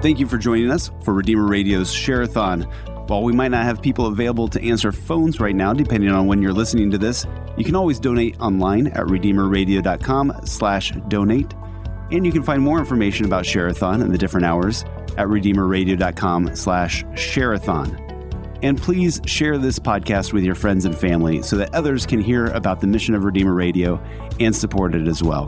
Thank you for joining us for Redeemer Radio's Share-a-thon. While we might not have people available to answer phones right now, depending on when you're listening to this, you can always donate online at redeemerradio.com slash donate. And you can find more information about Share-a-thon and the different hours at redeemerradio.com slash share-a-thon. And please share this podcast with your friends and family so that others can hear about the mission of Redeemer Radio and support it as well.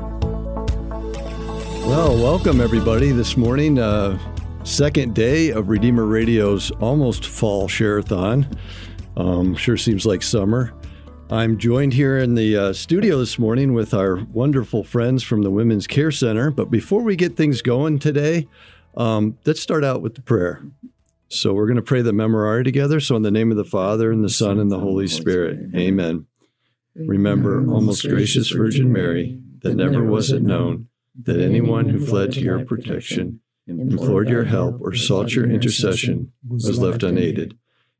Well, welcome everybody this morning. Uh, second day of Redeemer Radio's almost fall share-a-thon. Um, sure seems like summer. I'm joined here in the uh, studio this morning with our wonderful friends from the Women's Care Center. But before we get things going today, um, let's start out with the prayer. So we're going to pray the Memorare together. So in the name of the Father and the Son and the Holy Spirit, Amen. Remember, most gracious Virgin Mary, that never was it known that anyone who fled to your protection, implored your help, or sought your intercession was left unaided.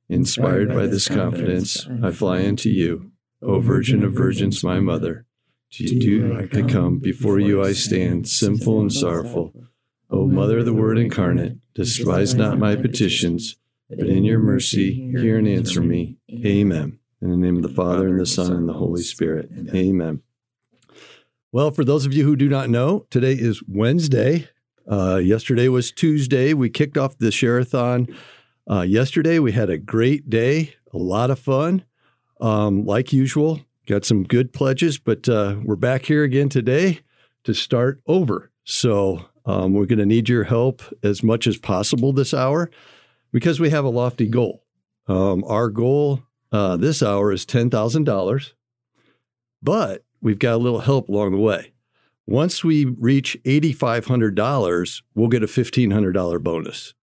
Inspired by this confidence, I fly unto you, O Virgin of Virgins, my Mother. To you I come, before you I stand, sinful and sorrowful. O Mother of the Word incarnate, despise not my petitions, but in your mercy hear and answer me. Amen. In the name of the Father, and the Son, and the Holy Spirit. Amen. Well, for those of you who do not know, today is Wednesday. Uh, yesterday was Tuesday. We kicked off the Share-a-thon. Uh, yesterday, we had a great day, a lot of fun. Um, like usual, got some good pledges, but uh, we're back here again today to start over. So um, we're going to need your help as much as possible this hour because we have a lofty goal. Um, our goal uh, this hour is $10,000, but we've got a little help along the way. Once we reach $8,500, we'll get a $1,500 bonus.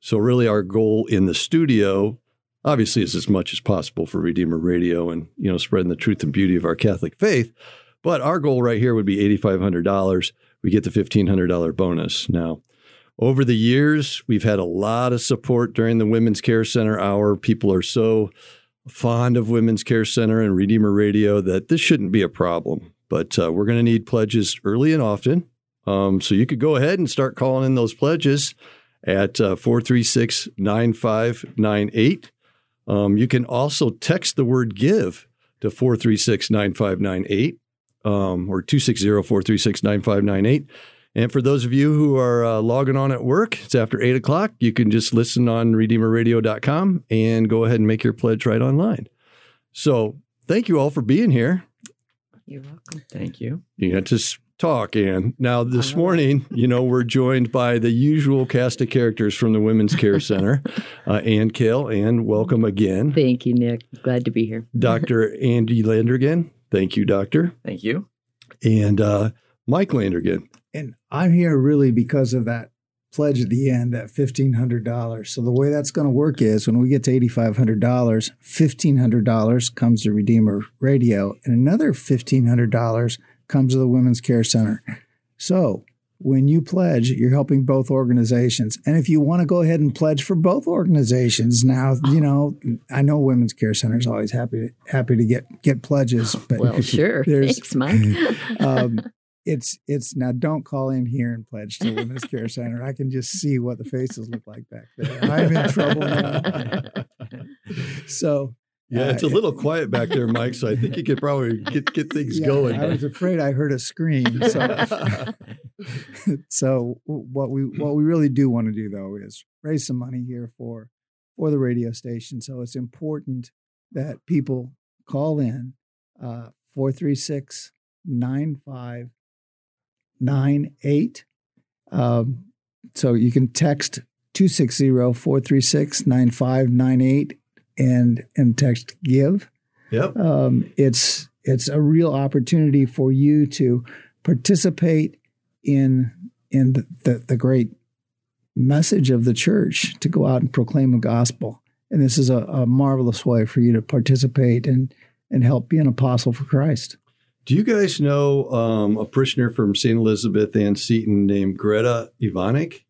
So, really, our goal in the studio obviously is as much as possible for Redeemer Radio and, you know, spreading the truth and beauty of our Catholic faith. But our goal right here would be $8,500 we get the $1,500 bonus. Now, over the years, we've had a lot of support during the Women's Care Center hour. People are so fond of Women's Care Center and Redeemer Radio that this shouldn't be a problem. But uh, we're going to need pledges early and often. Um, so you could go ahead and start calling in those pledges at uh, 436 9598. Um, you can also text the word give to 436 9598 um, or 260-436-9598. And for those of you who are uh, logging on at work, it's after 8 o'clock. You can just listen on redeemerradio.com and go ahead and make your pledge right online. So thank you all for being here. You're welcome. Thank you. You got to talk, Ann. Now, this morning, you know, we're joined by the usual cast of characters from the Women's Care Center. Uh, Ann Kale, and welcome again. Thank you, Nick. Glad to be here. Dr. Andy Landergan. Thank you, Doctor. Thank you. And uh, Mike Landergan. And I'm here really because of that pledge at the end, that $1,500. So the way that's going to work is when we get to $8,500, $1,500 comes to Redeemer Radio, and another $1,500 comes to the Women's Care Center. So when you pledge, you're helping both organizations. And if you want to go ahead and pledge for both organizations, now you know I know Women's Care Center is always happy to, happy to get get pledges. But well, sure. Thanks, Mike. um, it's it's now don't call in here and pledge to the Women's Care Center. I can just see what the faces look like back there. I'm in trouble now. so yeah, it's a uh, little quiet back there, Mike. So I think you could probably get get things yeah, going. I was afraid I heard a scream. So, so what we what we really do want to do though is raise some money here for for the radio station. So it's important that people call in uh, four three six nine five nine eight. Um, so you can text 260 436 9598 and and text give. Yep. Um, it's it's a real opportunity for you to participate in in the, the, the great message of the church to go out and proclaim the gospel. And this is a, a marvelous way for you to participate and and help be an apostle for Christ. Do you guys know um, a parishioner from St. Elizabeth Ann Seton named Greta Ivanic?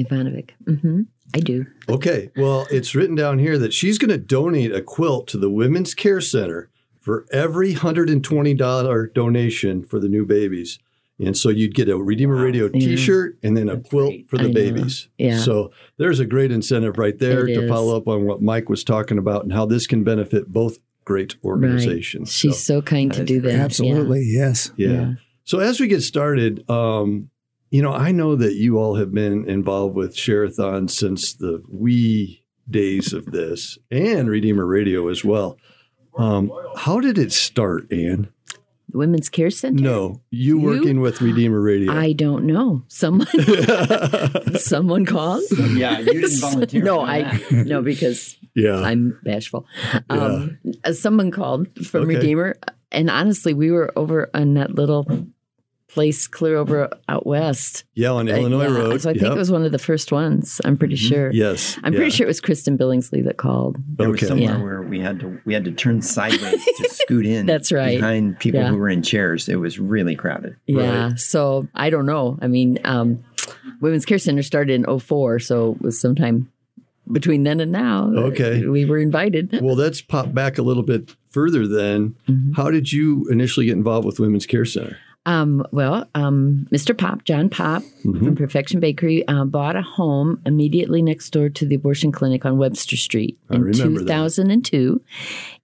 Ivanovic. Mm-hmm. I do. Okay. Well, it's written down here that she's going to donate a quilt to the Women's Care Center for every $120 donation for the new babies. And so you'd get a Redeemer Radio T-shirt and then a That's quilt great. for the I know. babies. Yeah. So there's a great incentive right there It to is. follow up on what Mike was talking about and how this can benefit both great organizations. She's so, kind to do is that. Yeah. Absolutely, yes. yeah. Yeah. So as we get started, um, you know, I know that you all have been involved with Share-a-thon since the wee days of this and Redeemer Radio as well. Um, how did it start, Anne? The Women's Care Center? No, you, You? working with Redeemer Radio. I don't know. Someone someone called? Yeah, you didn't volunteer. no, I that. no because yeah. I'm bashful. Um, uh, Someone called from Okay. Redeemer, and honestly, we were over on that little place clear over out west. Yeah, on Uh, Illinois yeah, Road. So I think Yep. it was one of the first ones. I'm pretty sure. Yes. I'm yeah. pretty sure it was Kristen Billingsley that called. There was Okay. somewhere Yeah. where we had to we had to turn sideways to scoot in. That's right. Behind people Yeah. who were in chairs, it was really crowded. Yeah. So I don't know. I mean, um, Women's Care Center started in 04, so it was sometime between then and now. Okay. We were invited. Well, let's pop back a little bit further then. Mhm. How did you initially get involved with Women's Care Center? Um, well, um, Mr. Pop, John Pop Mhm. from Perfection Bakery, uh, bought a home immediately next door to the abortion clinic on Webster Street I in remember that. 2002.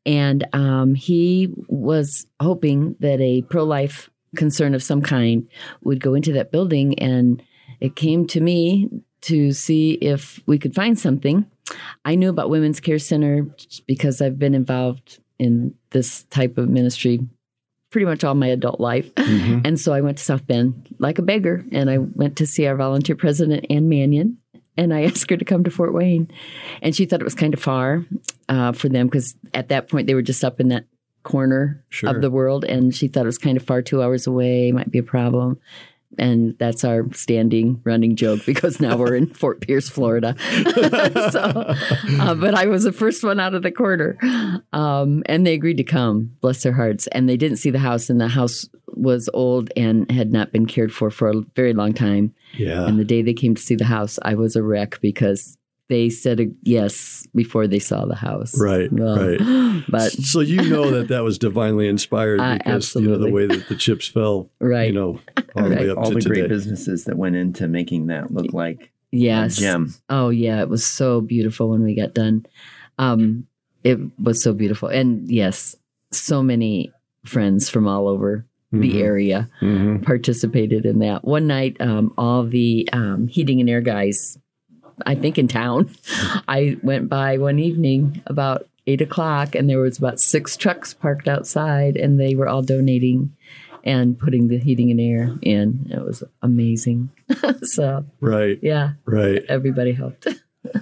And um, he was hoping that a pro life concern of some kind would go into that building. And it came to me to see if we could find something. I knew about Women's Care Center because I've been involved in this type of ministry pretty much all my adult life. Mhm. And so I went to South Bend like a beggar, and I went to see our volunteer president, Ann Manion, and I asked her to come to Fort Wayne. And she thought it was kind of far uh, for them because at that point they were just up in that corner Sure. of the world, and she thought it was kind of far, two hours away, might be a problem. And that's our standing running joke because now we're in Fort Pierce, Florida. so, uh, but I was the first one out of the corner. Um, and they agreed to come, bless their hearts. And they didn't see the house, and the house was old and had not been cared for for a very long time. Yeah. And the day they came to see the house, I was a wreck because they said a yes before they saw the house. Right, right. But so you know that that was divinely inspired Uh, because you know the way that the chips fell, right, you know, all the way up All to the today. great businesses that went into making that look like yes, a gem. Oh yeah, it was so beautiful when we got done. Um, it was so beautiful, and yes, so many friends from all over the Mhm. area Mhm. participated in that. One night, um, all the um, heating and air guys, I think in town, I went by one evening about eight o'clock, and there was about six trucks parked outside, and they were all donating and putting the heating and air in. It was amazing. so Right, yeah, right. everybody helped.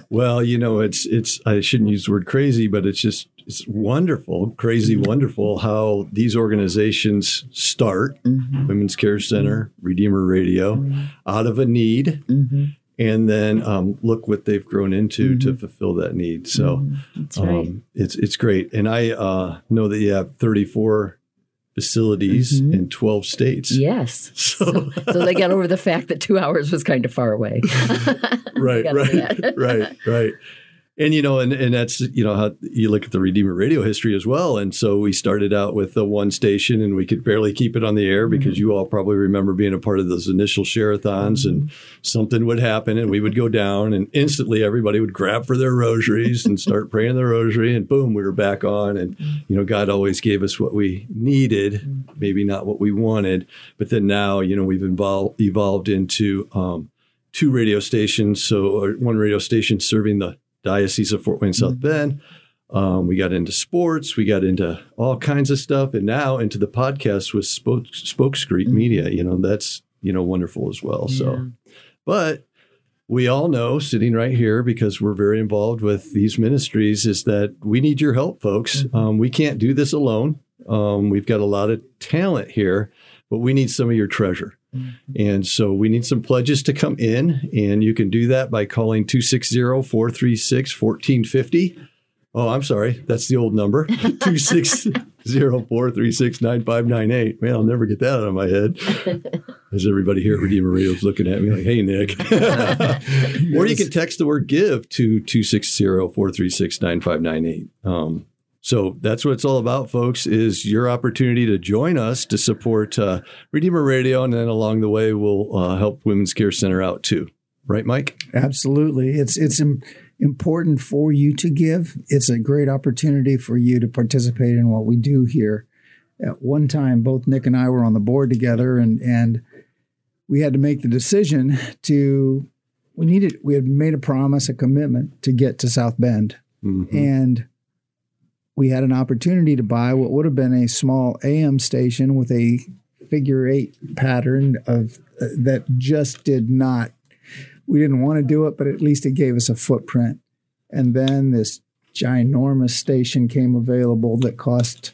Well, you know, it's it's I shouldn't use the word crazy, but it's just it's wonderful, crazy wonderful how these organizations start. Mhm. Women's Care Center, Redeemer Radio, out of a need, Mhm. And then um, look what they've grown into to fulfill that need. So Mhm. right. um, it's it's great, and I uh, know that you have 34 facilities Mhm. in 12 states. Yes. So, So they got over the fact that two hours was kind of far away. right, over right, right, right. And you know, and, and that's you know how you look at the Redeemer Radio history as well. And so we started out with the one station, and we could barely keep it on the air because Mm-hmm. you all probably remember being a part of those initial share-a-thons, and something would happen, and we would go down, and instantly everybody would grab for their rosaries and start praying the rosary, and boom, we were back on. And you know, God always gave us what we needed, maybe not what we wanted, but then now you know we've evolved evolved into um, two radio stations. So uh, one radio station serving the Diocese of Fort Wayne South Bend. Um, we got into sports, we got into all kinds of stuff, and now into the podcast with Spoke, Spoke Street Media. You know, that's you know wonderful as well. So, but we all know sitting right here because we're very involved with these ministries is that we need your help, folks. Um, we can't do this alone. Um, we've got a lot of talent here, but we need some of your treasure. Mm-hmm. And so we need some pledges to come in, and you can do that by calling 260 436 1450. Oh, I'm sorry. That's the old number 260 436 9598. Man, I'll never get that out of my head. As everybody here at Redeemer Radio is looking at me like, hey, Nick. or you can text the word give to 260 436 9598. Um, So that's what it's all about, folks, is your opportunity to join us to support uh, Redeemer Radio. And then along the way, we'll uh, help Women's Care Center out too. Right, Mike? Absolutely. It's, it's Im- important for you to give. It's a great opportunity for you to participate in what we do here. At one time, both Nick and I were on the board together, and, and we had to make the decision to we needed we had made a promise a commitment to get to south bend Mhm. and we had an opportunity to buy what would have been a small am station with a figure eight pattern of uh, that just did not we didn't want to do it but at least it gave us a footprint. And then this ginormous station came available that cost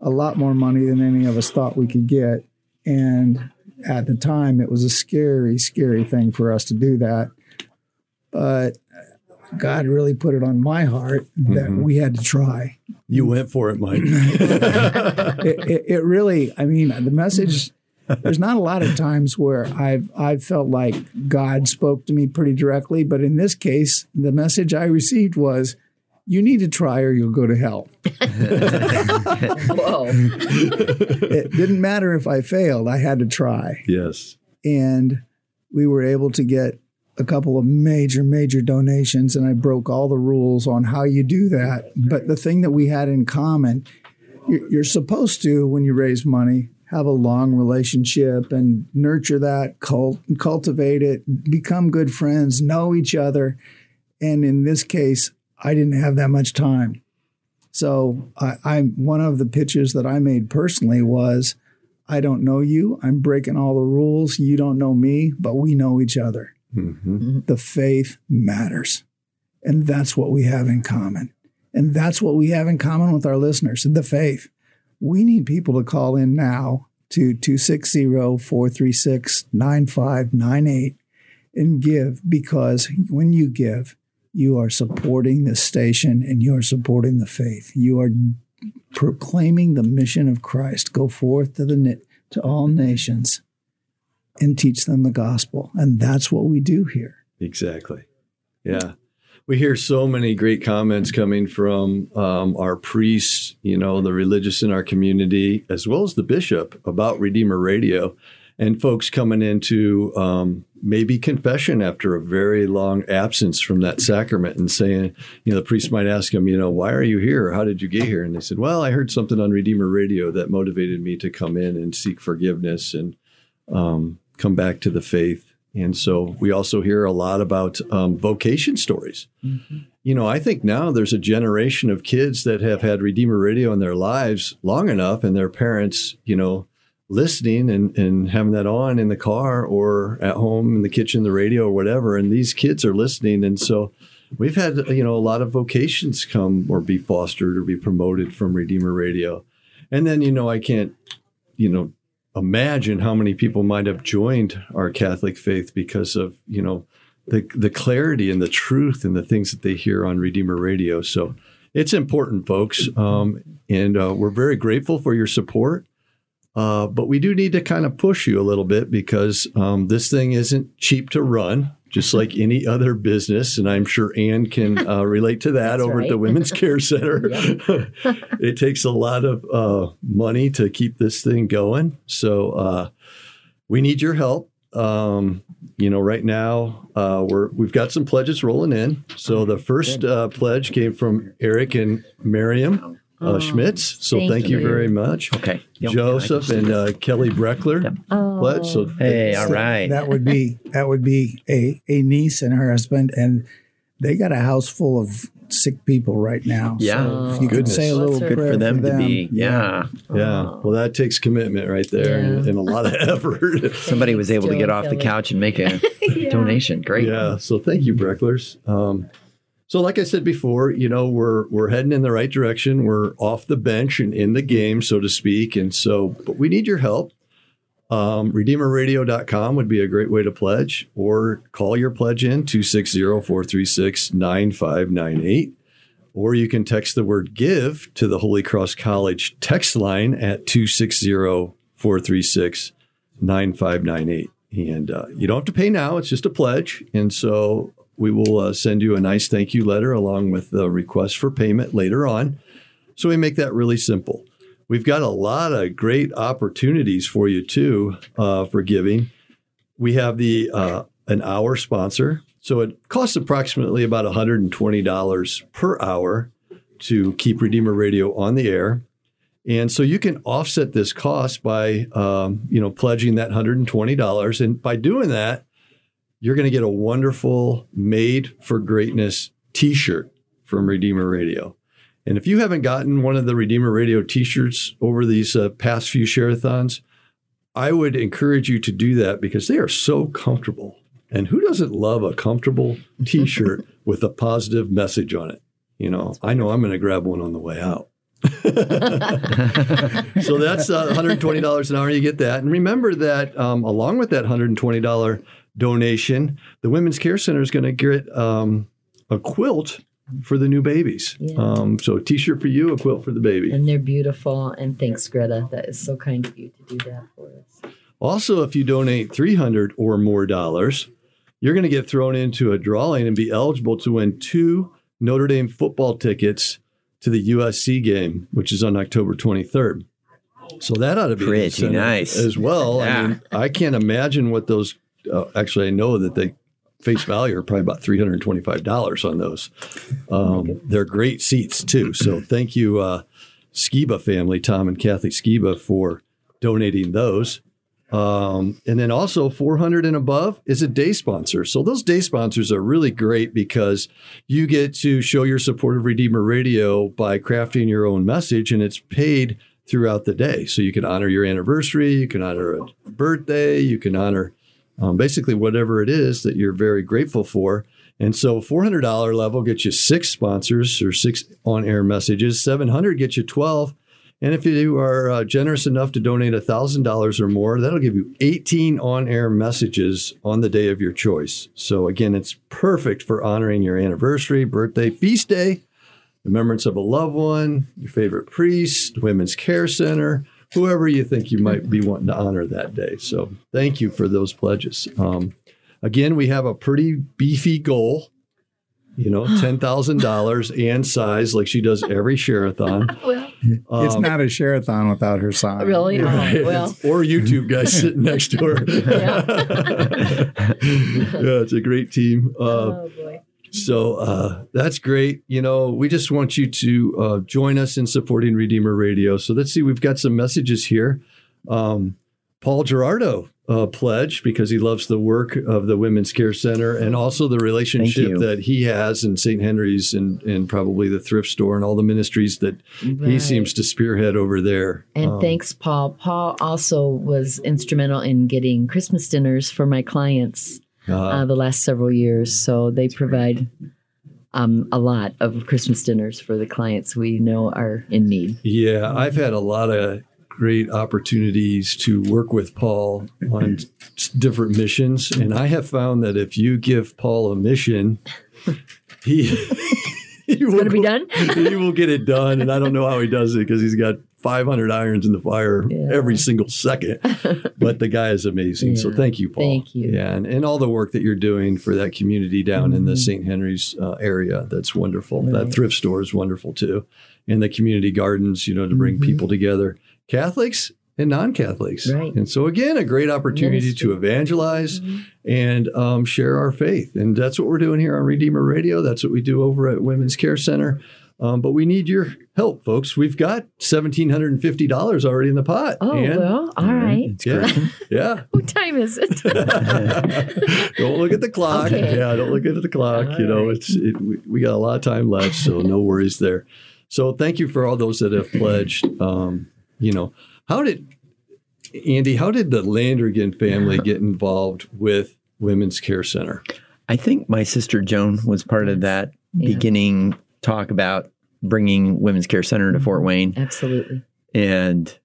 a lot more money than any of us thought we could get. And at the time it was a scary scary thing for us to do that. But god really put it on my heart that Mhm. we had to try You went for it, Mike. it, it, it really i mean the message there's not a lot of times where i've i've felt like god spoke to me pretty directly but in this case the message i received was you need to try or you'll go to hell Whoa. it didn't matter if i failed i had to try yes. and we were able to get a couple of major major donations and i broke all the rules on how you do that but the thing that we had in common you're, supposed to when you raise money have a long relationship and nurture that cult cultivate it become good friends know each other and in this case i didn't have that much time so I, i'm one of the pitches that i made personally was I don't know you. I'm breaking all the rules. You don't know me, but we know each other. Hmm The faith matters. And that's what we have in common. And that's what we have in common with our listeners the faith. We need people to call in now to 260 436 9598 and give because when you give, you are supporting the station and you are supporting the faith. You are proclaiming the mission of Christ. Go forth to the to all nations and teach them the gospel. And that's what we do here. Exactly. Yeah. We hear so many great comments coming from um, our priests, you know, the religious in our community, as well as the bishop about Redeemer Radio, and folks coming into um, maybe confession after a very long absence from that sacrament and saying, you know, the priest might ask them, you know, why are you here? How did you get here? And they said, well, I heard something on Redeemer Radio that motivated me to come in and seek forgiveness and um, come back to the faith. And so we also hear a lot about um, vocation stories. You know, I think now there's a generation of kids that have had Redeemer Radio in their lives long enough, and their parents, you know, listening and, and having that on in the car or at home in the kitchen, the radio or whatever. And these kids are listening. And so we've had, you know, a lot of vocations come or be fostered or be promoted from Redeemer Radio. And then, you know, I can't, you know, imagine how many people might have joined our Catholic faith because of, you know, the, the clarity and the truth and the things that they hear on Redeemer Radio. So it's important, folks. Um, and uh, we're very grateful for your support. Uh, but we do need to kind of push you a little bit because um, this thing isn't cheap to run, just like any other business. And I'm sure Ann can uh, relate to that over at the. Women's Care Center. It takes a lot of uh, money to keep this thing going. So uh, we need your help. Um, you know, right now uh, we're we've got some pledges rolling in. So the first uh, pledge came from Eric and Miriam uh, Oh, Schmitz. So thank thank, you. you. very much. Okay. Yep. Joseph and uh, Kelly Breckler Yep. Oh. pledge. So Hey, all right. That would be that would be a, a niece and her husband, and they got a house full of sick people right now. Yeah. So if you could say a little Good Good prayer for them to be. Yeah. yeah, Oh. well, that takes commitment right there and, Yeah. and a lot of effort. Somebody was able to get and off the couch and make a donation. Great. Yeah. So thank you, Brecklers. Um, so like I said before, you know, we're we're heading in the right direction. We're off the bench and in the game, so to speak. And so, but we need your help. Um, RedeemerRadio.com would be a great way to pledge, or call your pledge in 260-436-9598. Or you can text the word give to the Holy Cross College text line at 260-436-9598. And uh, you don't have to pay now. It's just a pledge. And so we will uh, send you a nice thank you letter along with the request for payment later on. So we make that really simple. We've got a lot of great opportunities for you too uh, for giving. We have the uh, an hour sponsor, so it costs approximately about $120 per hour to keep Redeemer Radio on the air. And so you can offset this cost by, um, you know, pledging that $120. And by doing that, you're going to get a wonderful made for greatness t-shirt from Redeemer Radio. And if you haven't gotten one of the Redeemer Radio t-shirts over these uh, past few share-a-thons, I would encourage you to do that because they are so comfortable. And who doesn't love a comfortable t-shirt with a positive message on it? You know, I know I'm going to grab one on the way out. so that's uh, $120 an hour. You get that. And remember that um, along with that $120 donation, the Women's Care Center is going to get um, a quilt for the new babies. Yeah. Um, so a t-shirt for you, a quilt for the baby. And they're beautiful. And thanks, Greta. That is so kind of you to do that for us. Also, if you donate 300 or more dollars, you're going to get thrown into a drawing and be eligible to win two Notre Dame football tickets to the USC game, which is on October 23rd. So that ought to be Pretty nice. as well. I Yeah. mean, I can't imagine what those. Uh, actually, I know that they face value are probably about three hundred twenty-five dollars on those. Um, they're great seats too. So thank you, uh, Skiba family, Tom and Kathy Skiba, for donating those. Um, and then also 400 and above is a day sponsor. So those day sponsors are really great because you get to show your support of Redeemer Radio by crafting your own message and it's paid throughout the day. So you can honor your anniversary, you can honor a birthday, you can honor um, basically whatever it is that you're very grateful for. And so $400 level gets you six sponsors or six on air messages, 700 gets you 12. And if you are uh, generous enough to donate $1,000 or more, that'll give you 18 on air messages on the day of your choice. So, again, it's perfect for honoring your anniversary, birthday, feast day, remembrance of a loved one, your favorite priest, Women's Care Center, whoever you think you might be wanting to honor that day. So, thank you for those pledges. Um, again, we have a pretty beefy goal. You know, ten thousand dollars and size, like she does every share-a-thon. Well, it's Um, not a share-a-thon without her sign. really? Oh, Right. well, or YouTube guys sitting next to her. Yeah. yeah, it's a great team. Uh, oh, boy. So uh, that's great. You know, we just want you to uh, join us in supporting Redeemer Radio. So let's see, we've got some messages here. Um, Paul Gerardo uh, pledge because he loves the work of the Women's Care Center and also the relationship that he has in St. Henry's and, and probably the thrift store and all the ministries that he seems to spearhead over there. And Um, thanks, Paul. Paul also was instrumental in getting Christmas dinners for my clients uh, uh, the last several years. So they provide um, a lot of Christmas dinners for the clients we know are in need. Yeah, I've had a lot of great opportunities to work with Paul on different missions, and I have found that if you give Paul a mission, he he will be done? he will get it done. And I don't know how he does it because he's got 500 irons in the fire Yeah. every single second. But the guy is amazing. So thank you, Paul. Thank you. Yeah, and, and all the work that you're doing for that community down in the Mhm. St. Henry's uh, area. That's wonderful. That thrift store is wonderful too. And the community gardens, you know, to bring Mhm. people together, Catholics and non-Catholics. Right. And so again, a great opportunity to evangelize and um, share our faith. And that's what we're doing here on Redeemer Radio. That's what we do over at Women's Care Center. Um, but we need your help, folks. We've got seventeen hundred and fifty dollars already in the pot. Oh, Ann? well, all right. It's Yeah. yeah. What time is it? don't look at the clock. Okay. Yeah, don't look at the clock. All you know, right. it's it, we, we got a lot of time left, so no worries there. So thank you for all those that have pledged. Um, you know, how did Andy? How did the Landrigan family get involved with Women's Care Center? I think my sister Joan was part of that Yeah. beginning talk about bringing Women's Care Center to Fort mm-hmm. Wayne. Absolutely. And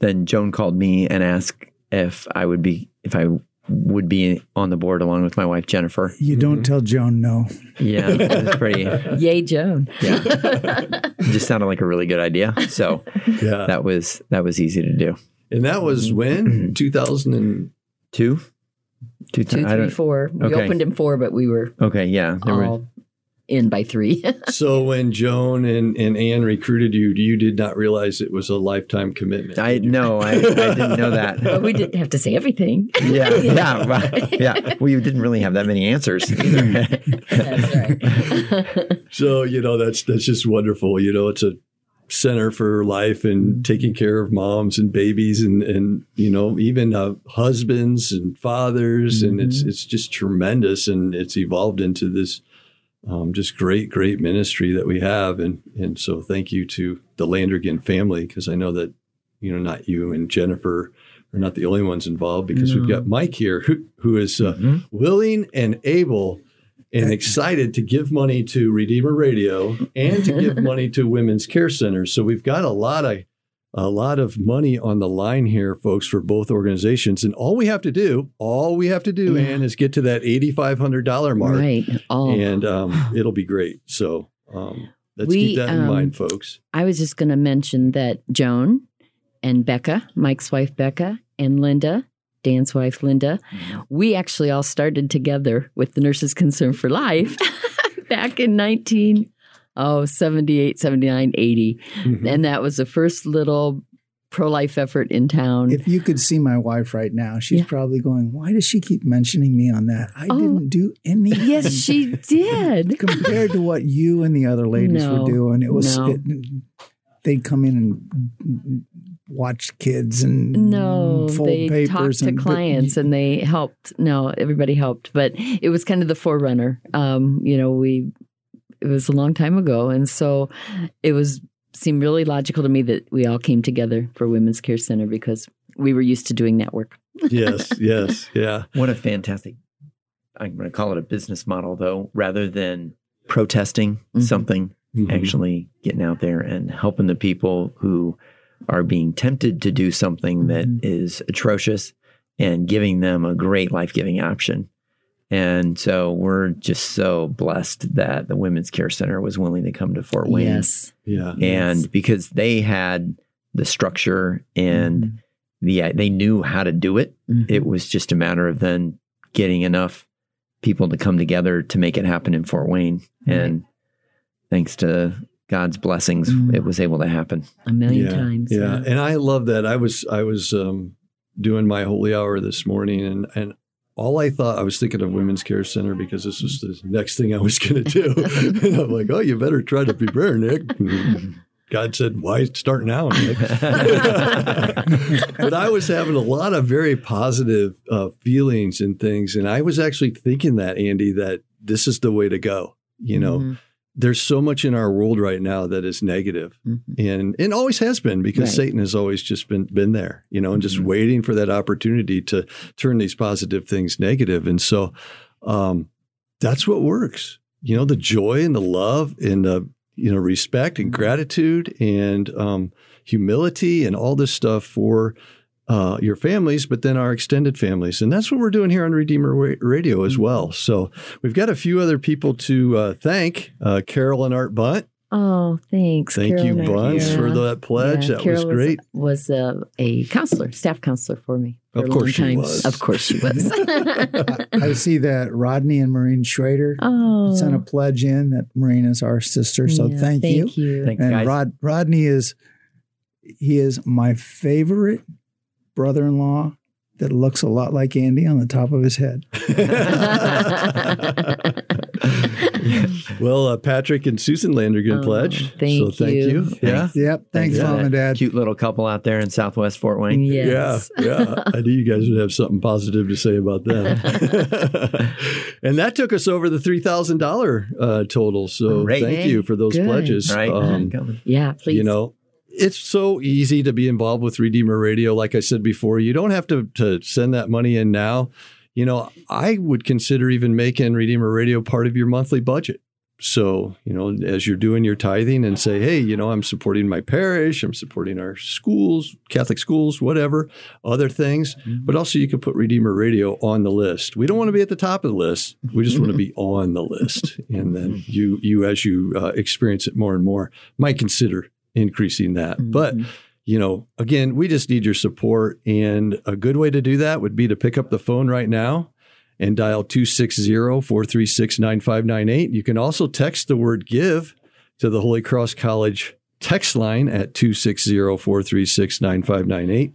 then Joan called me and asked if I would be if I would be on the board along with my wife Jennifer. You don't mm-hmm. tell Joan no. Yeah, it was pretty. Yay, Joan. Yeah, it just sounded like a really good idea. So Yeah, that was that was easy to do. and that was mm-hmm. when two thousand and Two, two, Two, I three, don't- We Okay. opened in four, but we were Okay, yeah, there were all in by three. so when Joan and, and Ann recruited you, you did not realize it was a lifetime commitment. I no, I, I didn't know that. but we didn't have to say everything. Yeah, yeah, right. yeah. Well, you didn't really have that many answers. That's right. So you know that's that's just wonderful. You know, it's a center for life and taking care of moms and babies and and you know even uh, husbands and fathers and it's it's just tremendous and it's evolved into this um, just great great ministry that we have and and so thank you to the Landrigan family because I know that you know not you and Jennifer are not the only ones involved because we've got Mike here who who is uh, Mhm. willing and able and excited to give money to Redeemer Radio and to give money to women's care centers. So we've got a lot of a lot of money on the line here, folks, for both organizations. And all we have to do, all we have to do, Yeah. Ann, is get to that eighty five hundred dollar mark, right. Oh. and um, it'll be great. So um, let's We, keep that in um, mind, folks. I was just going to mention that Joan and Becca, Mike's wife Becca, and Linda, Dan's wife Linda, we actually all started together with the Nurses Concern for Life back in 19 oh 78 79 80 Mhm. and that was the first little pro-life effort in town If you could see my wife right now, she's Yeah. probably going, "Why does she keep mentioning me on that? I Oh. didn't do anything." yes she did compared to what you and the other ladies No, were doing. It was no. it, they'd come in and watch kids and No, fold they papers talked to and, but clients and they helped. No, everybody helped, but it was kind of the forerunner. Um, you know, we it was a long time ago, and so it was seemed really logical to me that we all came together for Women's Care Center because we were used to doing that work. yes, yes, yeah. What a fantastic, I'm going to call it a business model, though, rather than protesting Mhm. something, Mhm. actually getting out there and helping the people who are being tempted to do something that Mhm. is atrocious and giving them a great life giving option. And so we're just so blessed that the Women's Care Center was willing to come to Fort Wayne. Yes, yeah. And because they had the structure and the they knew how to do it, Mhm. it was just a matter of then getting enough people to come together to make it happen in Fort Wayne. And thanks to God's blessings, Mm. it was able to happen. a million yeah, times. Yeah. and I love that. I was I was um, doing my holy hour this morning, and and all I thought I was thinking of Women's Care Center because this was the next thing I was going to do, and I'm like, oh, you better try to prepare, Nick. God said, why start now, Nick? but I was having a lot of very positive uh, feelings and things, and I was actually thinking that Andy, that this is the way to go. You know, Mhm. There's so much in our world right now that is negative Mhm. and and always has been because Right. Satan has always just been been there, you know, and just Mhm. waiting for that opportunity to turn these positive things. And so um, that's what works. You know, the joy and the love and the you know respect and gratitude and um, humility and all this stuff for uh, your families, but then our extended families. And that's what we're doing here on Redeemer Radio as well. So we've got a few other people to uh, thank uh, Carol and Art Bunt. Oh, thanks. Thank Carol you, and Bunts, for that pledge. Yeah, that Carol was great. Was, uh, a counselor, staff counselor for me. For Of a course she was. Of course she was. I see that Rodney and Maureen Schrader oh, sent a pledge in that Maureen is our sister. So yeah, thank, you. Thank you. Thanks, And guys. Rod Rodney is he is my favorite brother-in-law that looks a lot like Andy on the top of his head. well, uh, Patrick and Susan Landergan Oh, pledged. thank so thank you. you. Yeah. Yep. Thanks, for mom and dad. Cute little couple out there in Southwest Fort Wayne. yes. Yeah, yeah. I knew you guys would have something positive to say about that. and that took us over the three thousand dollar uh, total. So Great. thank you for those Good. pledges. Right. Um, Yeah, please. you know, it's so easy to be involved with Redeemer Radio. Like I said before, you don't have to to send that money in now. You know, I would consider even making Redeemer Radio part of your monthly budget. So, you know, as you're doing your tithing and say, hey, you know, I'm supporting my parish, I'm supporting our schools, Catholic schools, whatever, other things. But also, you can put Redeemer Radio on the list. We don't want to be at the top of the list. We just want to be on the list. And then you, you as you uh, experience it more and more, might consider increasing that. But Mhm. you know, again, we just need your support. And a good way to do that would be to pick up the phone right now and dial 260 436 9598. You can also text the word give to the Holy Cross College text line at 260 436 9598.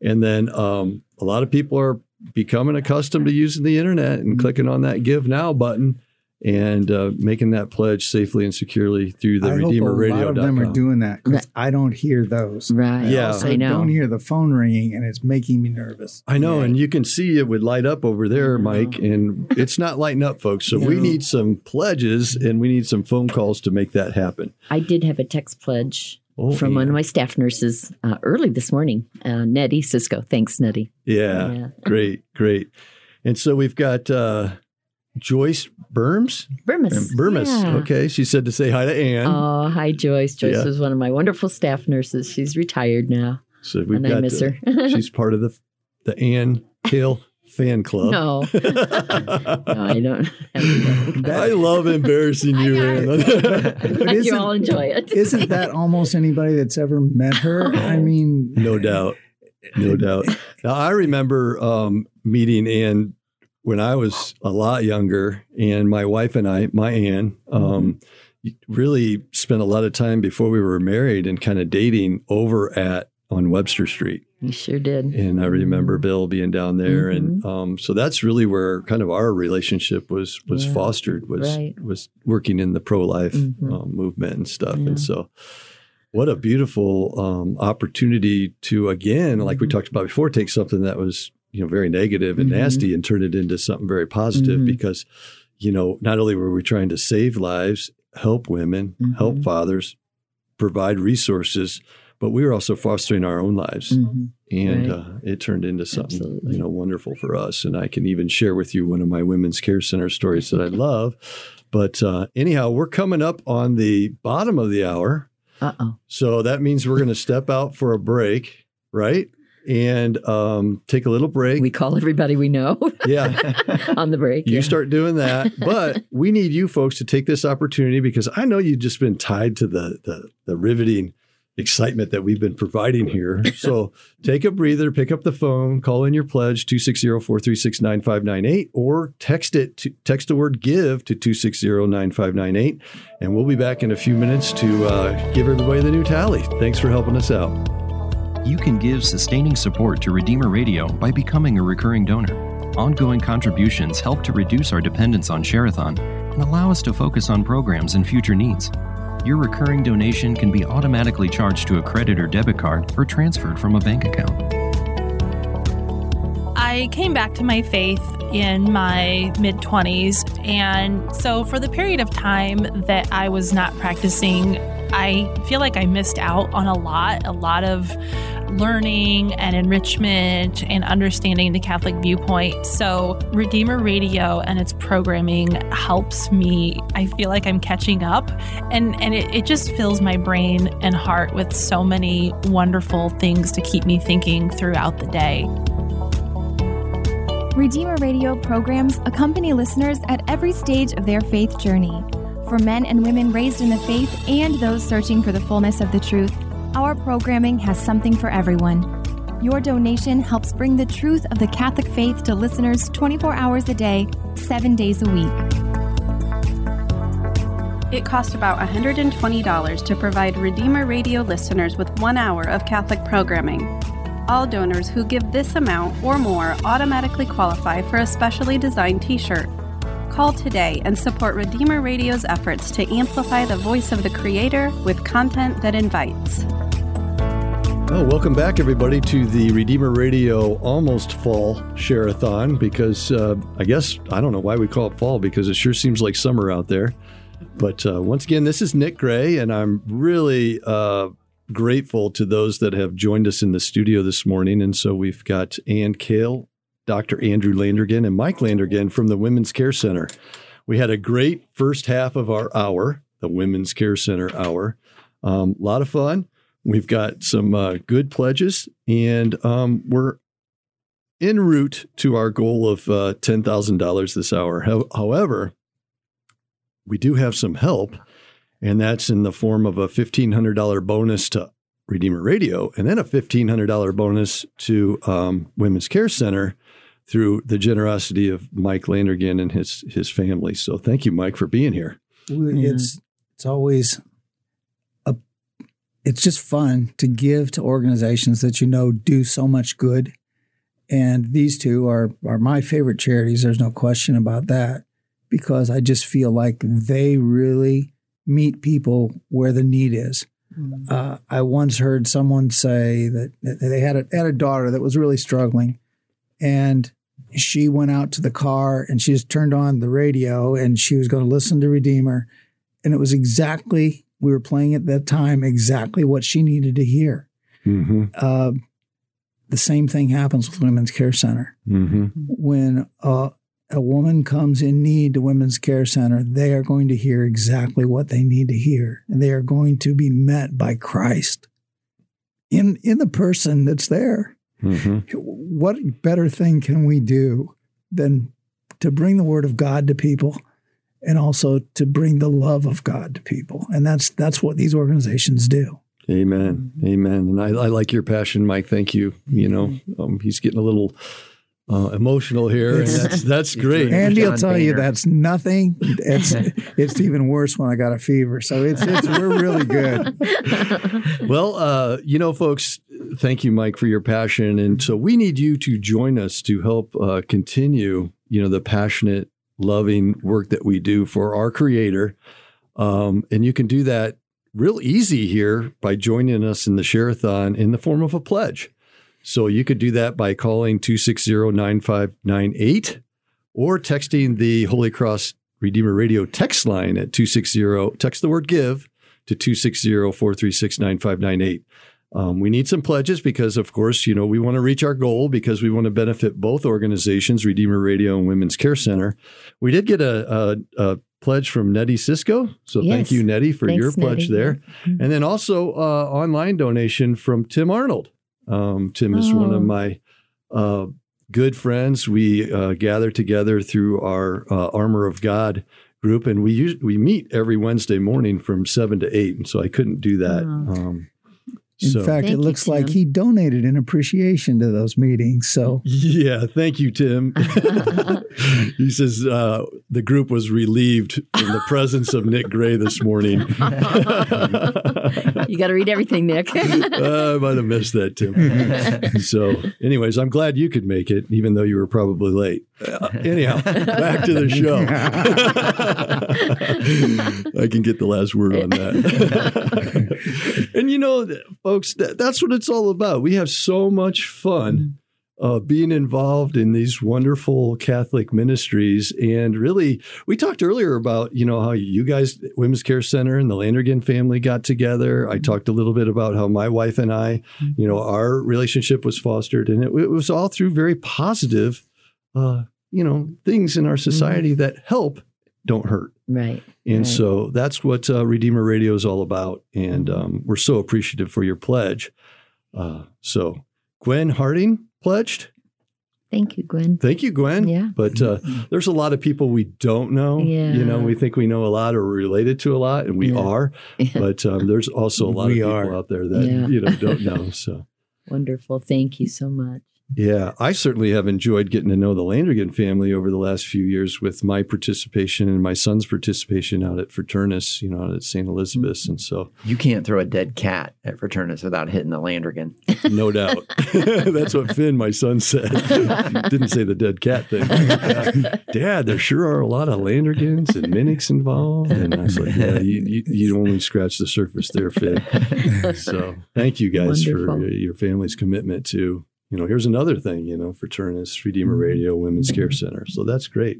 And then um, a lot of people are becoming accustomed to using the internet and clicking on that give now button and uh, making that pledge safely and securely through the I hope a lot of them are doing that because Right. I don't hear those. Right. Yeah. Also, I know. don't hear the phone ringing, and it's making me nervous. I know, Right. and you can see it would light up over there, I know. Mike, and it's not lighting up, folks. So we need some pledges and we need some phone calls to make that happen. I did have a text pledge Oh, from one of my staff nurses uh, early this morning, uh, Nettie Cisco. Thanks, Nettie. Yeah, Yeah. great, great. And so we've got uh, Joyce Burms. Burmis. Burmis. Yeah. Okay, she said to say hi to Ann. Oh, hi, Joyce. Joyce Yeah. was one of my wonderful staff nurses. She's retired now, so we've and got I miss uh, her. she's part of the the Ann Hill fan club. no, no, I don't. I love embarrassing you, Ann. I'm you all enjoy it. Isn't that almost anybody that's ever met her? I mean, no doubt, no doubt. Now I remember um, meeting Ann when I was a lot younger, and my wife and I, my Ann, um, really spent a lot of time before we were married and kind of dating over at on Webster Street. You sure did. And I remember Bill being down there, and Mm-hmm. um, so that's really where kind of our relationship was was Yeah, fostered was right. was working in the pro life Mhm. um, movement and stuff. Yeah. And so, what a beautiful um, opportunity to again, like we Mhm. talked about before, take something that was you know very negative and Mhm. nasty and turn it into something very positive Mhm. because you know not only were we trying to save lives, help women, help Mhm. fathers, provide resources. But we were also fostering our own lives Mhm. and Right. uh, it turned into something Absolutely. you know wonderful for us and i can even share with you one of my women's care center stories that i love but uh, anyhow we're coming up on the bottom of the hour Uh oh. so that means we're going to step out for a break right and um, take a little break. We call everybody we know. Yeah. On the break. you yeah. start doing that. But we need you folks to take this opportunity because i know you've just been tied to the the, the riveting excitement that we've been providing here. So take a breather pick up the phone call in your pledge 260-436-9598 or text it to text the word give to 260-9598 and we'll be back in a few minutes to uh, give everybody the new tally. Thanks for helping us out You can give sustaining support to Redeemer Radio by becoming a recurring donor. Ongoing contributions help to reduce our dependence on Share-a-thon and allow us to focus on programs and future needs. Your recurring donation can be automatically charged to a credit or debit card or transferred from a bank account. I came back to my faith in my mid 20s. And so, for the period of time that I was not practicing, I feel like I missed out on a lot, a lot of learning and enrichment and understanding the Catholic viewpoint. So, Redeemer Radio and its programming helps me. I feel like I'm catching up, and, and it, it just fills my brain and heart with so many wonderful things to keep me thinking throughout the day. Redeemer Radio programs accompany listeners at every stage of their faith journey. For men and women raised in the faith and those searching for the fullness of the truth, our programming has something for everyone. Your donation helps bring the truth of the Catholic faith to listeners 24 hours a day, 7 days a week. It costs about $120 to provide Redeemer Radio listeners with one hour of Catholic programming. All donors who give this amount or more automatically qualify for a specially designed t shirt. Call today and support Redeemer Radio's efforts to amplify the voice of the Creator with content that invites. Oh, welcome back, everybody, to the Redeemer Radio almost fall share-a-thon because uh, I guess, I don't know why we call it fall because it sure seems like summer out there. But uh, once again, this is Nick Gray, and I'm really uh, grateful to those that have joined us in the studio this morning. And so we've got Ann Kale, Dr. Andrew Landergan, and Mike Landergan from the Women's Care Center. We had a great first half of our hour, the Women's Care Center hour. A um, lot of fun. We've got some uh, good pledges, and um, we're en route to our goal of uh, $10,000 this hour. How- however, we do have some help, and that's in the form of a $1,500 bonus to Redeemer Radio and then a $1,500 bonus to um, Women's Care Center through the generosity of Mike Landergan and his his family. So thank you, Mike, for being here. It's it's always a it's just fun to give to organizations that you know do so much good. And these two are are my favorite charities. There's no question about that because I just feel like they really meet people where the need is. Uh, I once heard someone say that that they had a, had a daughter that was really struggling, and she went out to the car and she just turned on the radio and she was going to listen to Redeemer, and it was exactly we were playing at that time exactly what she needed to hear. Mm-hmm. Uh, the same thing happens with Women's Care Center Mm-hmm. when uh, a woman comes in need to Women's Care Center, they are going to hear exactly what they need to hear, and they are going to be met by Christ in in the person that's there. Mm-hmm. What better thing can we do than to bring the Word of God to people, and also to bring the love of God to people? And that's that's what these organizations do. Amen. Amen. And I, I like your passion, Mike. Thank you. You know, um, he's getting a little uh, emotional here, and that's that's great. Andy will John tell you that's nothing. It's it's even worse when I got a fever. So it's it's we're really good. Well, uh, you know, folks, thank you, Mike, for your passion. And so we need you to join us to help uh, continue, you know, the passionate, loving work that we do for our Creator. Um, and you can do that real easy here by joining us in the Share-a-thon in the form of a pledge. So you could do that by calling 260-9598 or texting the Holy Cross Redeemer Radio text line at 260, text the word give to 260-436-9598. Um, we need some pledges because, of course, you know, we want to reach our goal because we want to benefit both organizations, Redeemer Radio and Women's Care Center. We did get a, a, a pledge from Nettie Cisco. So thank you, Nettie, for Thanks, your pledge Nettie. there. And then also uh, online donation from Tim Arnold. Um, Tim is one Oh. of my uh, good friends. We uh, gather together through our uh, Armor of God group, and we use, we meet every Wednesday morning from seven to eight. And so I couldn't do that. Oh. Um, In so fact, Thank it you, looks like he donated in appreciation to those meetings. So yeah, thank you, Tim. he says uh, the group was relieved in the presence of Nick Gray this morning. you got to read everything, Nick. Uh, I might have missed that, Tim. so, anyways, I'm glad you could make it, even though you were probably late. Uh, anyhow, back to the show. I can get the last word on that. and you know, folks, that, that's what it's all about. We have so much fun uh, being involved in these wonderful Catholic ministries. And really, we talked earlier about, you know, how you guys, Women's Care Center and the Landergan family got together. I talked a little bit about how my wife and I, you know, our relationship was fostered. And it, it was all through very positive, uh, you know, things in our society that help, don't hurt. Right. And Right. so that's what uh, Redeemer Radio is all about. And um, we're so appreciative for your pledge. Uh, so, Gwen Harding pledged. Thank you, Gwen. Thank you, Gwen. Yeah. But uh, there's a lot of people we don't know. Yeah. You know, we think we know a lot or related to a lot, and we Yeah. are. But um, there's also a lot We of people are. out there that, Yeah. you know, don't know. So, Wonderful. Thank you so much. Yeah, I certainly have enjoyed getting to know the Landrigan family over the last few years with my participation and my son's participation out at Fraternus, you know, out at St. Elizabeth's. Mm-hmm. And so, You can't throw a dead cat at Fraternus without hitting the Landrigan. no doubt. That's what Finn, my son, said. Didn't say the dead cat thing. Dad, there sure are a lot of Landrigans and Manions involved. And I was like, yeah, you, you, you only scratch the surface there, Finn. So thank you guys for your family's commitment to, you know, here's another thing, you know, Fraternus, Redeemer Radio, Women's Care Center. So that's great.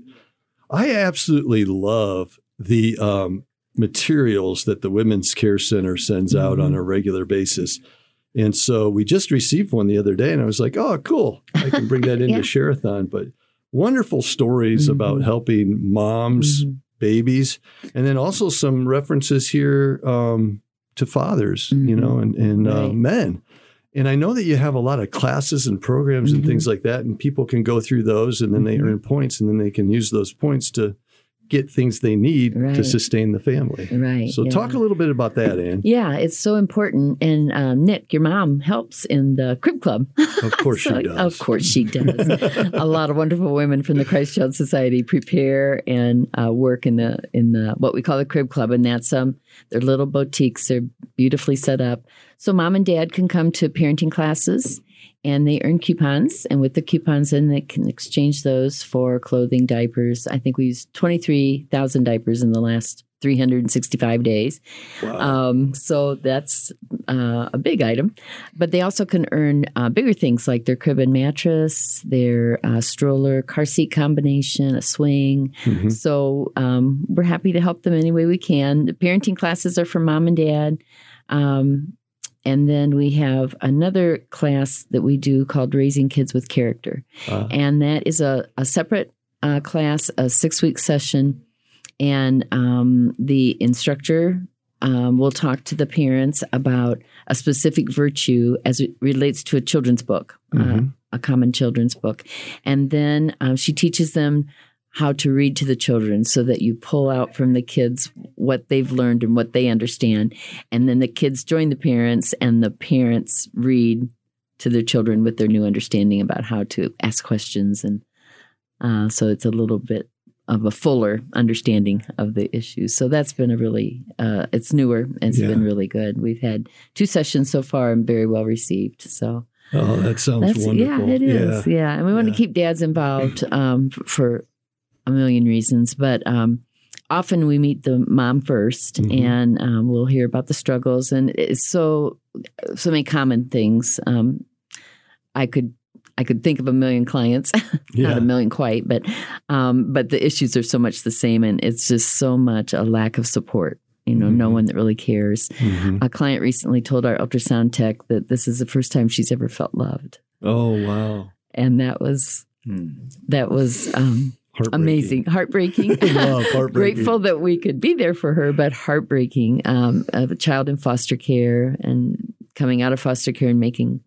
I absolutely love the um, materials that the Women's Care Center sends out on a regular basis. And so we just received one the other day, and I was like, oh, cool. I can bring that into Yeah. Share-a-thon. But wonderful stories Mhm. about helping moms, Mhm. babies, and then also some references here um, to fathers, you Mhm. know, and, and uh, men. And I know that you have a lot of classes and programs and Mhm. things like that, and people can go through those and then they Mhm. earn points and then they can use those points to get things they need Right. to sustain the family. Right. So yeah. talk a little bit about that, Ann. Yeah, it's so important. And um, Nick, your mom helps in the crib club. Of course So- she does. Of course she does. a lot of wonderful women from the Christ Child Society prepare and uh, work in the in the what we call the crib club, and that's um they're little boutiques. They're beautifully set up, so mom and dad can come to parenting classes. And they earn coupons, and with the coupons, then they can exchange those for clothing, diapers. I think we used twenty three thousand diapers in the last three hundred and sixty five days. Um, so that's uh, a big item. But they also can earn uh, bigger things like their crib and mattress, their uh, stroller, car seat combination, a swing. Mhm. So um, we're happy to help them any way we can. The parenting classes are for mom and dad. Um, and then we have another class that we do called Raising Kids with Character. Uh, And that is a, a separate uh, class, a six week session. And um, the instructor um, will talk to the parents about a specific virtue as it relates to a children's book, uh, Mhm. a common children's book. And then um, she teaches them how to read to the children so that you pull out from the kids what they've learned and what they understand. And then the kids join the parents, and the parents read to their children with their new understanding about how to ask questions. And uh, so it's a little bit of a fuller understanding of the issues. So that's been a really, uh, it's newer and it's Yeah. been really good. We've had two sessions so far and very well received. So oh, that sounds that's, wonderful. yeah, it is. Yeah. And we want Yeah. to keep dads involved um, for a million reasons, but um, often we meet the mom 1st Mhm. and um, we'll hear about the struggles and it's so, so many common things. Um, I could, I could think of a million clients, not a million quite, but, um, but the issues are so much the same and it's just so much a lack of support. You know, no Mhm. one that really cares. Mhm. A client recently told our ultrasound tech that this is the first time she's ever felt loved Oh, wow. and that was that was um, Heartbreaking. amazing, heartbreaking. Love, heartbreaking. Grateful that we could be there for her, but heartbreaking. Um, a child in foster care and coming out of foster care and making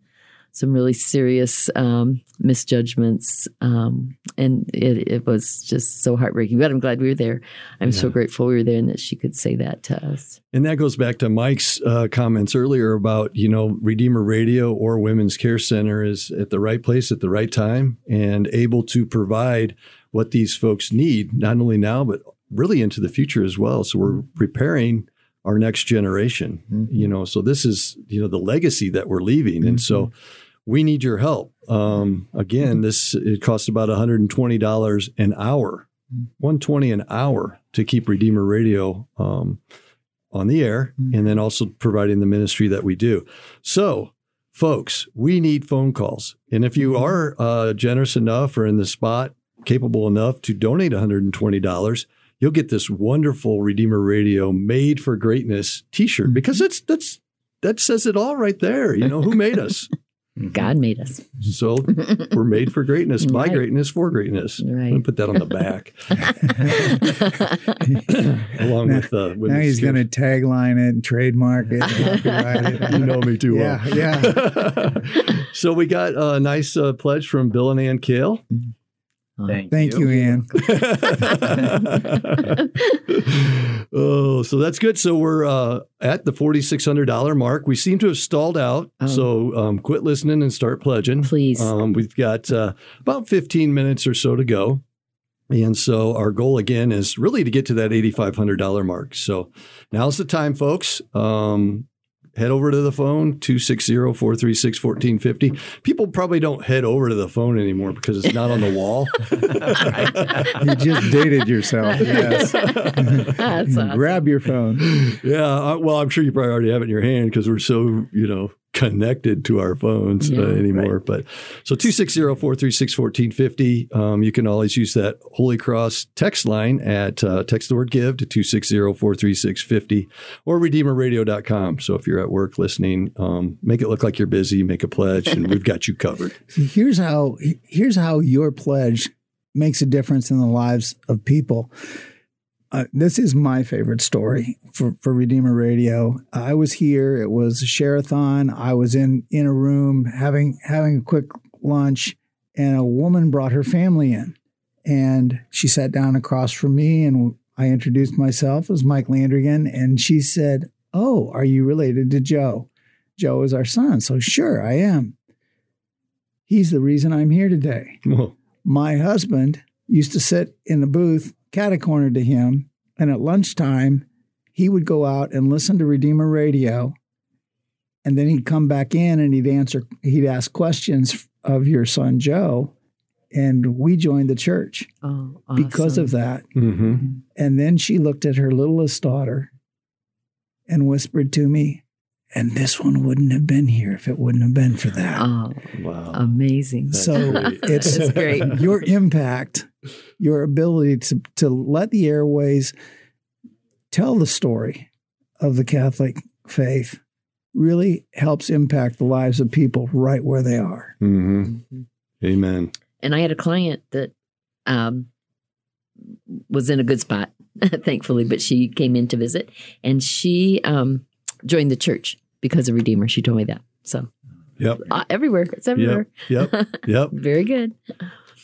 some really serious um, misjudgments, um, and it, it was just so heartbreaking. But I'm glad we were there. I'm so grateful we were there and that she could say that to us. And that goes back to Mike's uh, comments earlier about, you know, Redeemer Radio or Women's Care Center is at the right place at the right time and able to provide what these folks need, not only now, but really into the future as well. So we're mm-hmm. preparing our next generation, mm-hmm. you know, so this is, you know, the legacy that we're leaving. And so mm-hmm. we need your help. Um, again, this, it costs about $120 an hour, 120 an hour to keep Redeemer Radio, um, on the air and then also providing the ministry that we do. So, folks, we need phone calls. And if you are uh, generous enough or in the spot, capable enough to donate $120, you'll get this wonderful Redeemer Radio made for greatness t-shirt because that's that's that says it all right there. You know, who made us? God made us. So we're made for greatness, by Right. greatness, for greatness. Right. I'm gonna put that on the back, along with uh, with now the he's going to tagline it and trademark it, and it. You know me too well. Yeah, yeah. so we got a nice uh, pledge from Bill and Ann Kale. Thank, Thank you, Ann. oh, so that's good. So we're uh, at the forty six hundred dollar mark. We seem to have stalled out. Oh. So um, quit listening and start pledging, Please. Um, we've got uh, about fifteen minutes or so to go. And so our goal again is really to get to that $8,500 mark. So now's the time, folks. Um, head over to the phone 260-436-1450 people probably don't head over to the phone anymore because it's not on the wall You just dated yourself. Yes. That's awesome. Grab your phone. yeah uh, well i'm sure you probably already have it in your hand because we're so you know connected to our phones Yeah. uh, anymore but so 260-436-1450 um, you can always use that holy cross text line at uh, text the word give to 260-436-50 or redeemerradio.com so if you're at work listening um, make it look like you're busy make a pledge and we've got you covered here's how here's how your pledge makes a difference in the lives of people. Uh, this is my favorite story for, for Redeemer Radio. I was here. It was a share-a-thon. I was in in a room having having a quick lunch, and a woman brought her family in, and she sat down across from me, and I introduced myself as Mike Landrigan, and she said, "Oh, are you related to Joe? Joe is our son." So sure, I am. He's the reason I'm here today. Well, My husband used to sit in the booth, cat corner to him, and at lunchtime, he would go out and listen to Redeemer Radio, and then he'd come back in and he'd answer, he'd ask questions of your son Joe, and we joined the church Oh, because of awesome. that. hmm And then she looked at her littlest daughter and whispered to me, "And this one wouldn't have been here if it wouldn't have been for that." Oh, Wow. amazing. So it's That's great. your impact, your ability to to let the airways tell the story of the Catholic faith really helps impact the lives of people right where they are. hmm Amen. And I had a client that um, was in a good spot, thankfully, but she came in to visit and she um, joined the church because of Redeemer. She told me that. So Yep. uh, everywhere, it's everywhere. Yep. Yep. Very good.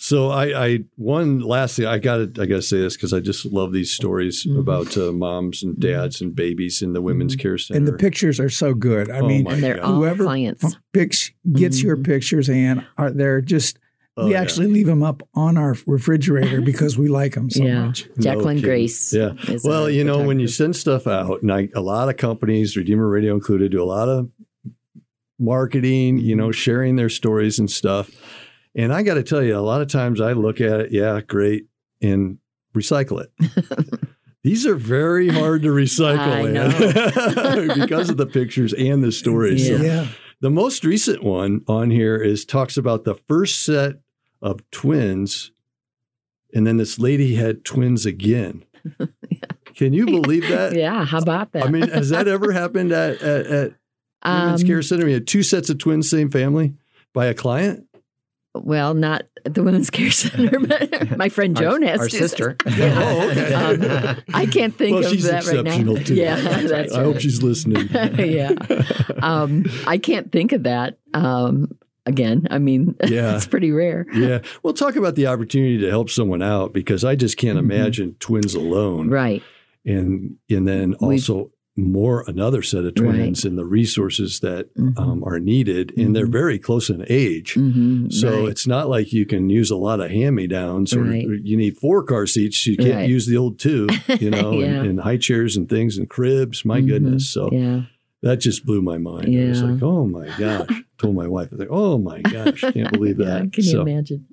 So I, I one last thing I got to I got to say this because I just love these stories Mhm. about uh, moms and dads and babies in the women's care center. And the pictures are so good. I Oh mean, And they're God. all whoever clients. pics, gets your Mhm. pictures and are they're just Oh, we yeah. actually leave them up on our refrigerator because we like them so yeah. much. Jacqueline kidding. Grace. Yeah. is Well, you know, when you send stuff out, and I, a lot of companies, Redeemer Radio included, do a lot of marketing, you know, sharing their stories and stuff. And I got to tell you, a lot of times I look at it, yeah, great, and recycle it. These are very hard to recycle I man, because of the pictures and the stories. So Yeah. yeah. the most recent one on here is talks about the first set of twins, and then this lady had twins again. Can you believe that? yeah, how about that? I mean, has that ever happened at at, at Women's Um, Care Center? We had two sets of twins, same family, by a client. Well, not the Women's Care Center, but my friend Our- Joan has our two sister. Yeah. Oh, okay. Um, I can't think well, of she's that right now. too. Yeah, that's I hope she's listening. yeah. Um, I can't think of that. Um, again, I mean, Yeah. it's pretty rare. yeah. Well, talk about the opportunity to help someone out because I just can't Mhm. imagine twins alone. Right. and and then We- also more another set of twins and the resources that Mhm. um, are needed and they're Mhm. very close in age hmm so right. it's not like you can use a lot of hand-me-downs Right. or you need four car seats you can't Right. use the old two you know Yeah. and, and high chairs and things and cribs my Mhm. goodness so yeah. that just blew my mind i was Yeah. like oh my gosh told my wife I was like oh my gosh can't believe Yeah, that Can you so imagine?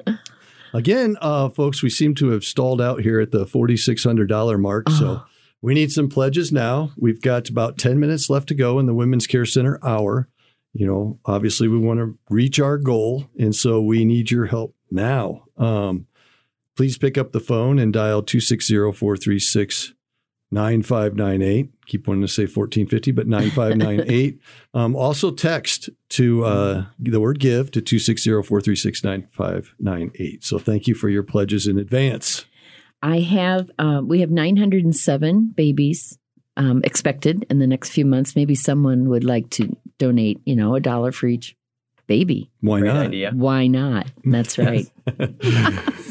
Again, uh, folks, we seem to have stalled out here at the $4,600 mark. So Oh. We need some pledges now. We've got about 10 minutes left to go in the Women's Care Center hour. You know, obviously, we want to reach our goal. And so we need your help now. Um, please pick up the phone and dial 260 436 9598. Keep wanting to say 1450, but 9598. um, also, text to uh, the word give to 260 436 9598. So thank you for your pledges in advance. I have, um, we have 907 babies um, expected in the next few months. Maybe someone would like to donate, you know, a dollar for each baby. Why Great not? idea. Why not? That's right.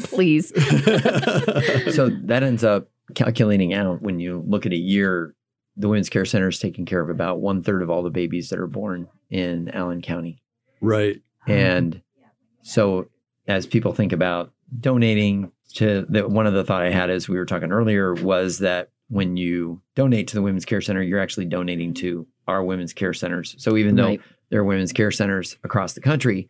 Please. so that ends up calculating out when you look at a year, the Women's Care Center is taking care of about one third of all the babies that are born in Allen County. right. And so, as people think about donating to the one of the thought I had as we were talking earlier was that when you donate to the Women's Care Center, you're actually donating to our women's care centers. So even though Right. there are women's care centers across the country,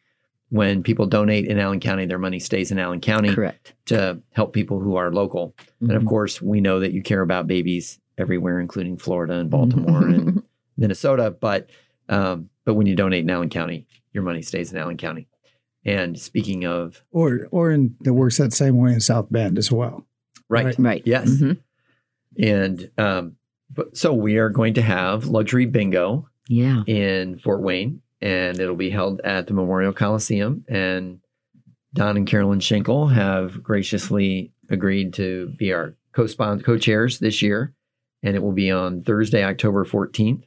when people donate in Allen County, their money stays in Allen County Correct. to help people who are local. And of Mhm. course, we know that you care about babies everywhere, including Florida and Baltimore and Minnesota. But um, but when you donate in Allen County, your money stays in Allen County. And speaking of Or or in that works that same way in South Bend as well. right, Right. right. yes, Mhm. and um, but so we are going to have luxury bingo Yeah. in Fort Wayne, and it'll be held at the Memorial Coliseum. And Don and Carolyn Schenkel have graciously agreed to be our co-sponsor, co-chairs this year, and it will be on Thursday, October fourteenth.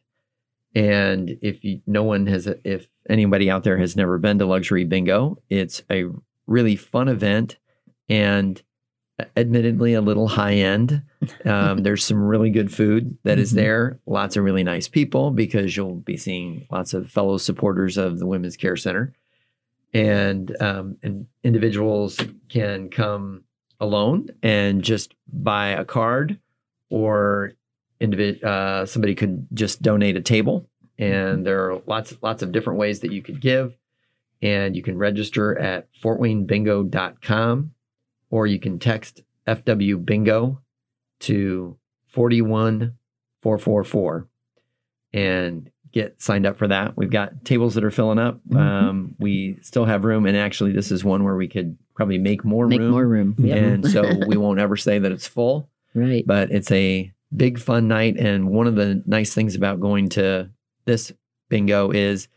And if you, no one has, if anybody out there has never been to Luxury Bingo, it's a really fun event, and admittedly a little high end. Um, there's some really good food that is Mhm. there. Lots of really nice people because you'll be seeing lots of fellow supporters of the Women's Care Center, and um, and individuals can come alone and just buy a card, or individ- uh, somebody could just donate a table. And there are lots lots of different ways that you could give, and you can register at fortwaynebingo.com or you can text FW Bingo to 41444 and get signed up for that. We've got tables that are filling up. Mhm. Um, we still have room, and actually, this is one where we could probably make more Make room. more room. Yep. And so we won't ever say that it's full, right. but it's a big fun night. And one of the nice things about going to this bingo is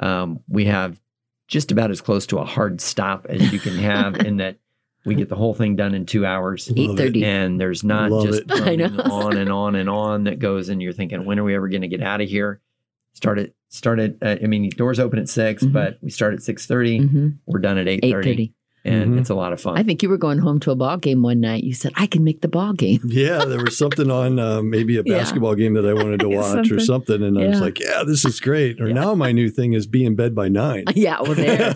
um, we have just about as close to a hard stop as you can have in that we get the whole thing done in two hours. Eight thirty. And there's not Love just. I know. on and on and on that goes, and you're thinking, when are we ever going to get out of here? Start at start at. Uh, I mean, doors open at 6 Mhm. but we start at six thirty. Mm-hmm. We're done at eight Eight thirty, thirty. And Mhm. it's a lot of fun. I think you were going home to a ball game one night. You said, "I can make the ball game." Yeah, there was something on uh, maybe a Yeah. basketball game that I wanted to watch or Something. something, and I was like, "Yeah, this is great." Or Yeah. now my new thing is be in bed by nine. yeah, well, there,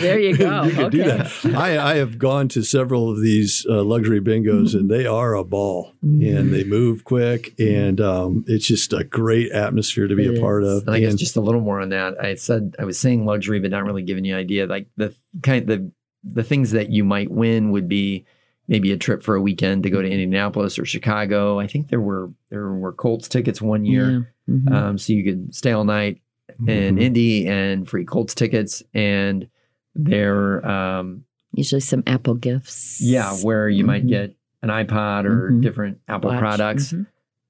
there you go. you can do that. I, I have gone to several of these uh, luxury bingos, and they are a ball, Mhm. and they move quick, and um, it's just a great atmosphere to be It a part is. of. And I guess And- just a little more on that. I said I was saying luxury, but not really giving you an idea. Like the kind the the things that you might win would be maybe a trip for a weekend to go to Indianapolis or Chicago. I think there were there were Colts tickets one year, Yeah. Mhm. um, so you could stay all night in Mhm. Indy and free Colts tickets. And there, um, Usually some Apple gifts. yeah, where you might Mhm. get an iPod or Mhm. different Apple Watch. products.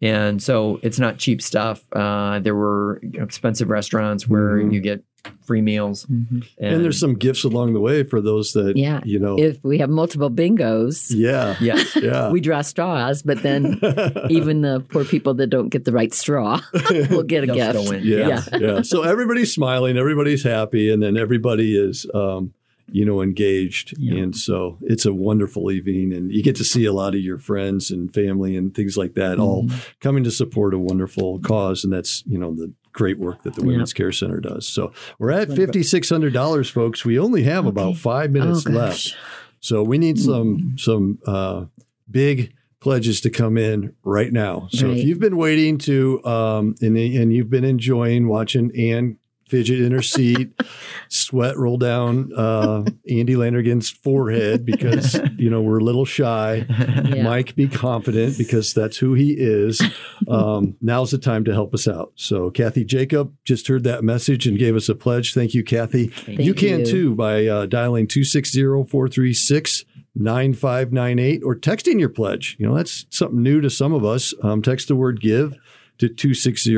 And so it's not cheap stuff. Uh, there were expensive restaurants where Mhm. you get free meals. Mhm. and there's some gifts along the way for those that Yeah. you know. If we have multiple bingos, yeah, yes. yeah. we draw straws, but then even the poor people that don't get the right straw will get a They'll gift. still. Yeah, Yeah. yeah. So everybody's smiling, everybody's happy, and then everybody is, um, you know, engaged. Yeah. And so it's a wonderful evening, and you get to see a lot of your friends and family and things like that all Mm-hmm. coming to support a wonderful cause, and that's you know the great work that the Yeah. Women's Care Center does. So we're at fifty six hundred dollars, folks. We only have about Okay. five Oh, minutes gosh. left, so we need some some uh, big pledges to come in right now. So Right. if you've been waiting to um, and, and you've been enjoying watching Ann fidget in her seat, sweat roll down uh, Andy Landergan's forehead because you know we're a little shy. Yeah. Mike, be confident because that's who he is. Um, now's the time to help us out. So, Kathy Jacob just heard that message and gave us a pledge. Thank you, Kathy. Thank you can you. too by uh, dialing 260 436 9598 or texting your pledge. You know, that's something new to some of us. Um, text the word give to 260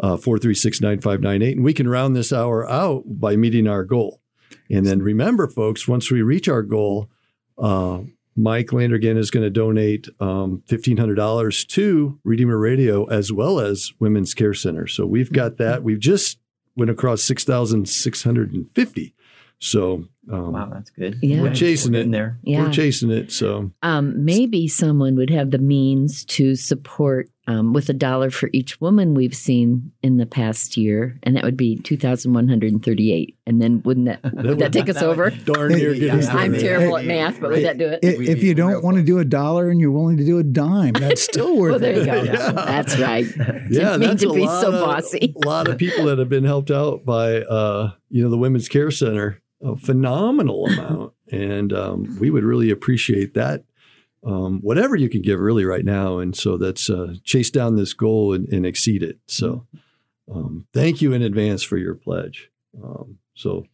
uh, 436 9598. And we can round this hour out by meeting our goal. And then remember, folks, once we reach our goal, uh, Mike Landergan is going to donate um, $1,500 to Redeemer Radio as well as Women's Care Center. So we've got that. We've just went across 6,650. So um, Wow, that's good. Yeah. we're chasing in it. there. Yeah. We're chasing it. So Um, maybe someone would have the means to support um, with a dollar for each woman we've seen in the past year, and that would be two thousand one hundred and thirty-eight. And then wouldn't that would that would- take us over? darn near get us I'm there. terrible at math, but would that do it? I- We if you don't want to do a dollar and you're willing to do a dime, that's still worth Well, there you it. go. Yeah. That's right. Yeah, mean that's to a be lot so of, bossy. A lot of people that have been helped out by, uh, you know, the Women's Care Center, a phenomenal amount, and um, we would really appreciate that. Um, whatever you can give, really, right now, and so that's uh, chase down this goal and, and exceed it. So, um, thank you in advance for your pledge. Um, so,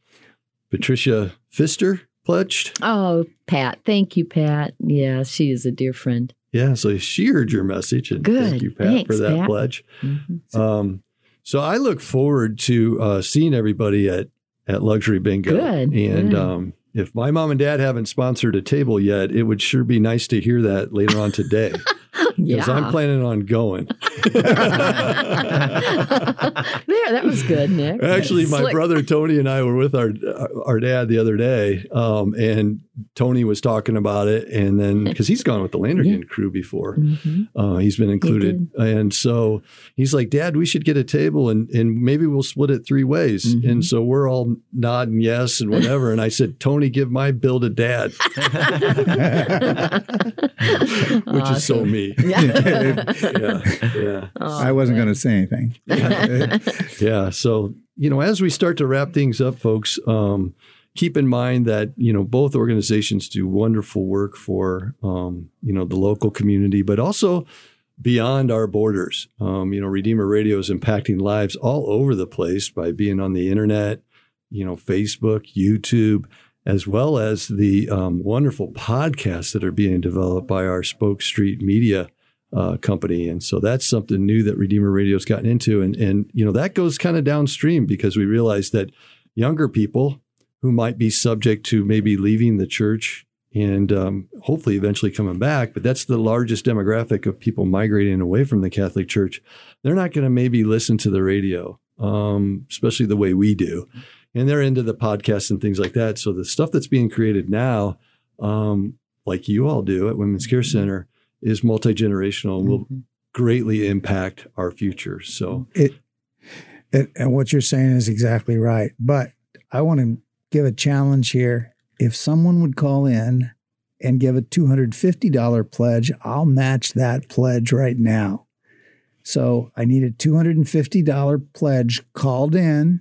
Patricia Pfister pledged. Oh, Pat, thank you, Pat. Yeah, she is a dear friend. Yeah, so she heard your message, and Good. thank you, Pat, Thanks, for that Pat. pledge. Mhm. Um, so I look forward to uh, seeing everybody at at Luxury Bingo. Good, And good. um, if my mom and dad haven't sponsored a table yet, it would sure be nice to hear that later on today because Yeah. I'm planning on going. there, that was good, Nick. Actually, my Slick. brother Tony and I were with our our dad the other day, um, and Tony was talking about it, and then because he's gone with the Landergan yeah. crew before, mm-hmm. uh, he's been included, he and so he's like, "Dad, we should get a table, and and maybe we'll split it three ways." Mm-hmm. And so we're all nodding yes and whatever. and I said, "Tony, give my bill to Dad," which awesome. is so me. yeah, yeah. Oh, I wasn't going to say anything. yeah. So you know, as we start to wrap things up, folks. Um, keep in mind that you know both organizations do wonderful work for um, you know the local community, but also beyond our borders. Um, you know, Redeemer Radio is impacting lives all over the place by being on the internet, you know, Facebook, YouTube, as well as the um, wonderful podcasts that are being developed by our Spoke Street Media. Uh, company, and so that's something new that Redeemer Radio's gotten into, and and you know that goes kind of downstream because we realize that younger people who might be subject to maybe leaving the church and um, hopefully eventually coming back. But that's the largest demographic of people migrating away from the Catholic Church. They're not going to maybe listen to the radio, um, especially the way we do. And they're into the podcast and things like that. So the stuff that's being created now, um, like you all do at Women's Care Center, is multi generational and will mm-hmm. greatly impact our future. So it, it, and what you're saying is exactly right. But I want to give a challenge here. If someone would call in and give a $250 pledge, I'll match that pledge right now. So I need a $250 pledge called in.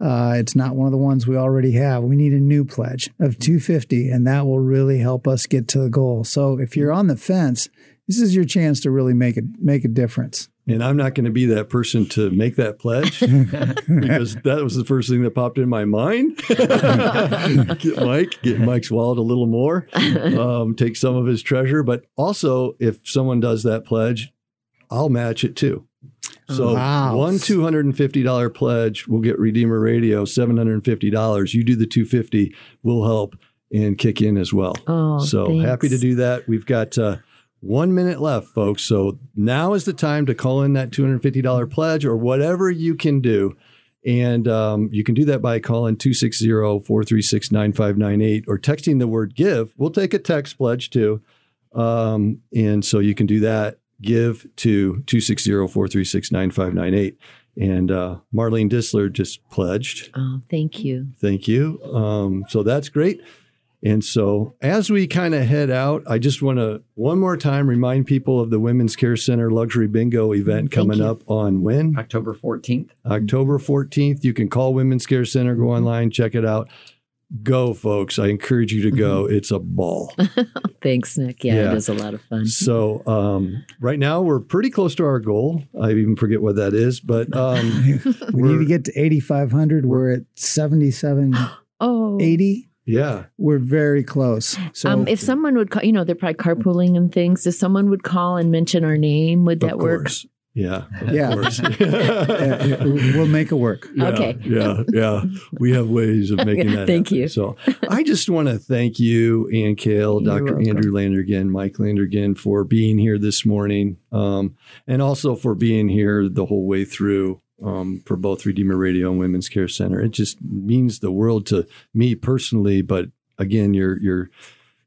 Uh, it's not one of the ones we already have. We need a new pledge of 250 and that will really help us get to the goal. So if you're on the fence, this is your chance to really make it make a difference. And I'm not going to be that person to make that pledge because that was the first thing that popped in my mind. get Mike, get Mike's wallet a little more, um, take some of his treasure. But also, if someone does that pledge, I'll match it too. So wow. one two hundred and fifty dollar pledge will get Redeemer Radio seven hundred and fifty dollars. You do the two fifty, we'll help and kick in as well. Oh, so thanks. happy to do that. We've got. Uh, one minute left, folks. So now is the time to call in that $250 pledge or whatever you can do. And um, you can do that by calling 260 436 9598 or texting the word give. We'll take a text pledge too. Um, and so you can do that. Give to 260 436 9598. And uh, Marlene Disler just pledged. Oh, thank you. Thank you. Um, so that's great. And so, as we kind of head out, I just want to one more time remind people of the Women's Care Center Luxury Bingo event coming up on when? October 14th. October 14th. You can call Women's Care Center, go online, check it out. Go, folks. I encourage you to go. Mm-hmm. It's a ball. Thanks, Nick. Yeah, yeah, it is a lot of fun. So, um, right now, we're pretty close to our goal. I even forget what that is, but um, we need to get to 8,500. We're, we're at 77. Oh, 80. Yeah. We're very close. So um, if someone would call, you know, they're probably carpooling and things. If someone would call and mention our name, would that work? Yeah. Yeah. we'll make it work. Yeah, okay. yeah. Yeah. We have ways of making that Thank happen. you. So I just want to thank you, Ann Kale, Dr. Andrew Landergan, Mike Landergan for being here this morning um, and also for being here the whole way through um, for both Redeemer Radio and Women's Care Center. It just means the world to me personally. But again, your your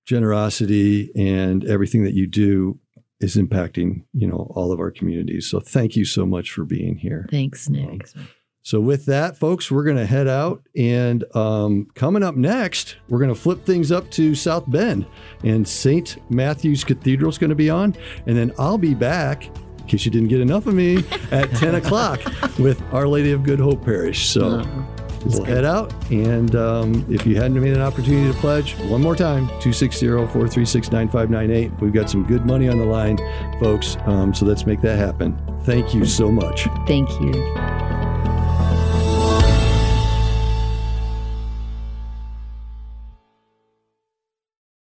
generosity and everything that you do is impacting you know all of our communities. So thank you so much for being here. Thanks, Nick. Um, so with that, folks, we're going to head out, and um, coming up next, we're going to flip things up to South Bend, and St. Matthew's Cathedral is going to be on, and then I'll be back in case you didn't get enough of me, at 10 o'clock with Our Lady of Good Hope Parish. So uh-huh. We'll head out. And um, if you hadn't made an opportunity to pledge, one more time 260 436 9598. We've got some good money on the line, folks. Um, so let's make that happen. Thank you so much. Thank you.